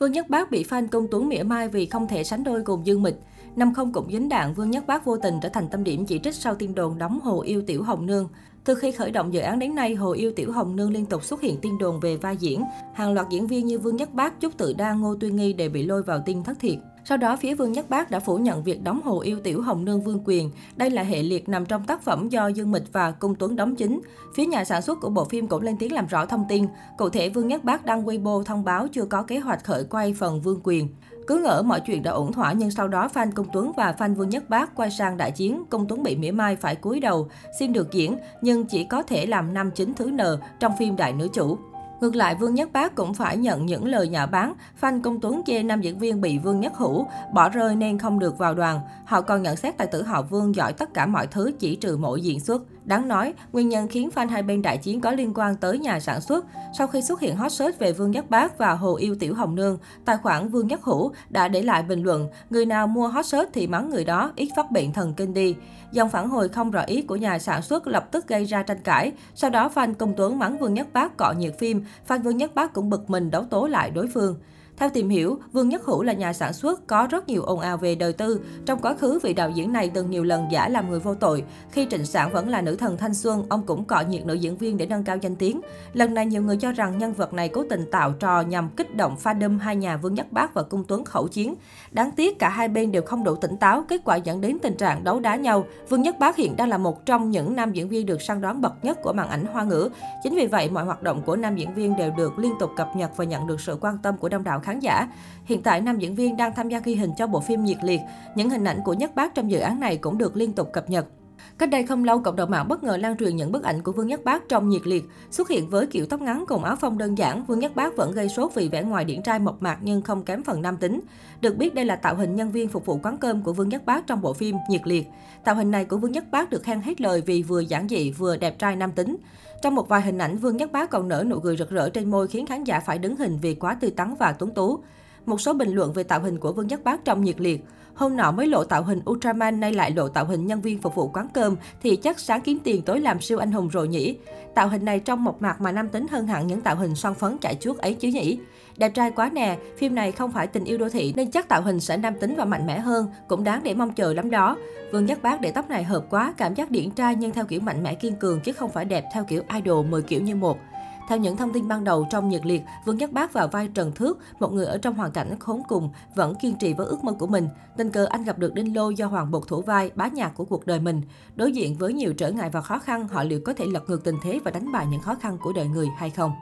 Vương Nhất Bác bị fan công Tuấn mỉa mai vì không thể sánh đôi cùng Dương Mịch. Năm không cũng dính đạn, Vương Nhất Bác vô tình trở thành tâm điểm chỉ trích sau tin đồn đóng Hồ Yêu Tiểu Hồng Nương. Từ khi khởi động dự án đến nay, Hồ Yêu Tiểu Hồng Nương liên tục xuất hiện tin đồn về vai diễn. Hàng loạt diễn viên như Vương Nhất Bác, Trúc Tự Đa, Ngô Tuyên Nghi đều bị lôi vào tin thất thiệt. Sau đó, phía Vương Nhất Bác đã phủ nhận việc đóng Hồ Yêu Tiểu Hồng Nương Vương Quyền. Đây là hệ liệt nằm trong tác phẩm do Dương Mịch và Cung Tuấn đóng chính. Phía nhà sản xuất của bộ phim cũng lên tiếng làm rõ thông tin. Cụ thể, Vương Nhất Bác đăng Weibo thông báo chưa có kế hoạch khởi quay phần Vương Quyền. Cứ ngỡ mọi chuyện đã ổn thỏa nhưng sau đó fan Công Tuấn và fan Vương Nhất Bác quay sang đại chiến, Công Tuấn bị mỉa mai phải cúi đầu, xin được diễn nhưng chỉ có thể làm Nam chính thứ N trong phim đại nữ chủ. Ngược lại, Vương Nhất Bác cũng phải nhận những lời nhạo báng. Fan Công Tuấn chê nam diễn viên bị Vương Nhất Hữu bỏ rơi nên không được vào đoàn. Họ còn nhận xét tài tử họ Vương giỏi tất cả mọi thứ chỉ trừ mỗi diễn xuất. Đáng nói, nguyên nhân khiến fan hai bên đại chiến có liên quan tới nhà sản xuất. Sau khi xuất hiện hot search về Vương Nhất Bác và Hồ Yêu Tiểu Hồng Nương, tài khoản Vương Nhất Hữu đã để lại bình luận, người nào mua hot search thì mắng người đó, ít phát bệnh thần kinh đi. Dòng phản hồi không rõ ý của nhà sản xuất lập tức gây ra tranh cãi. Sau đó fan Công Tuấn mắng Vương Nhất Bác cọ nhiệt phim, fan Vương Nhất Bác cũng bực mình đấu tố lại đối phương. Theo tìm hiểu, Vương Nhất Hữu là nhà sản xuất có rất nhiều ồn ào về đời tư. Trong quá khứ, vị đạo diễn này từng nhiều lần giả làm người vô tội. Khi Trịnh Sản vẫn là nữ thần thanh xuân, ông cũng cọ nhiệt nữ diễn viên để nâng cao danh tiếng. Lần này, nhiều người cho rằng nhân vật này cố tình tạo trò nhằm kích động pha đâm hai nhà Vương Nhất Bác và Cung Tuấn khẩu chiến. Đáng tiếc, cả hai bên đều không đủ tỉnh táo, kết quả dẫn đến tình trạng đấu đá nhau. Vương Nhất Bác hiện đang là một trong những nam diễn viên được săn đón bậc nhất của màn ảnh hoa ngữ. Chính vì vậy, mọi hoạt động của nam diễn viên đều được liên tục cập nhật và nhận được sự quan tâm của đông đảo khán khán giả. Hiện tại, nam diễn viên đang tham gia ghi hình cho bộ phim Nhiệt Liệt. Những hình ảnh của Nhất Bác trong dự án này cũng được liên tục cập nhật. Cách đây không lâu, cộng đồng mạng bất ngờ lan truyền những bức ảnh của Vương Nhất Bác trong nhiệt liệt. Xuất hiện với kiểu tóc ngắn cùng áo phông đơn giản, Vương Nhất Bác vẫn gây sốt vì vẻ ngoài điển trai mộc mạc nhưng không kém phần nam tính. Được biết đây là tạo hình nhân viên phục vụ quán cơm của Vương Nhất Bác trong bộ phim Nhiệt liệt. Tạo hình này của Vương Nhất Bác được khen hết lời vì vừa giản dị vừa đẹp trai nam tính. Trong một vài hình ảnh, Vương Nhất Bác còn nở nụ cười rực rỡ trên môi khiến khán giả phải đứng hình vì quá tươi tắn và tuấn tú. Một số bình luận về tạo hình của Vương Nhất Bác trong nhiệt liệt. Hôm nọ mới lộ tạo hình Ultraman, nay lại lộ tạo hình nhân viên phục vụ quán cơm, thì chắc sáng kiếm tiền tối làm siêu anh hùng rồi nhỉ. Tạo hình này trong một mặt mà nam tính hơn hẳn những tạo hình son phấn chạy chuốt ấy chứ nhỉ. Đẹp trai quá nè, phim này không phải tình yêu đô thị nên chắc tạo hình sẽ nam tính và mạnh mẽ hơn, cũng đáng để mong chờ lắm đó. Vương Nhất Bác để tóc này hợp quá, cảm giác điển trai nhưng theo kiểu mạnh mẽ kiên cường chứ không phải đẹp theo kiểu idol 10 kiểu như một. Theo những thông tin ban đầu trong nhiệt liệt, Vương Nhất Bác vào vai Trần Thước, một người ở trong hoàn cảnh khốn cùng, vẫn kiên trì với ước mơ của mình. Tình cờ anh gặp được Đinh Lô do Hoàng Bột thủ vai, bá nhạc của cuộc đời mình. Đối diện với nhiều trở ngại và khó khăn, họ liệu có thể lật ngược tình thế và đánh bại những khó khăn của đời người hay không?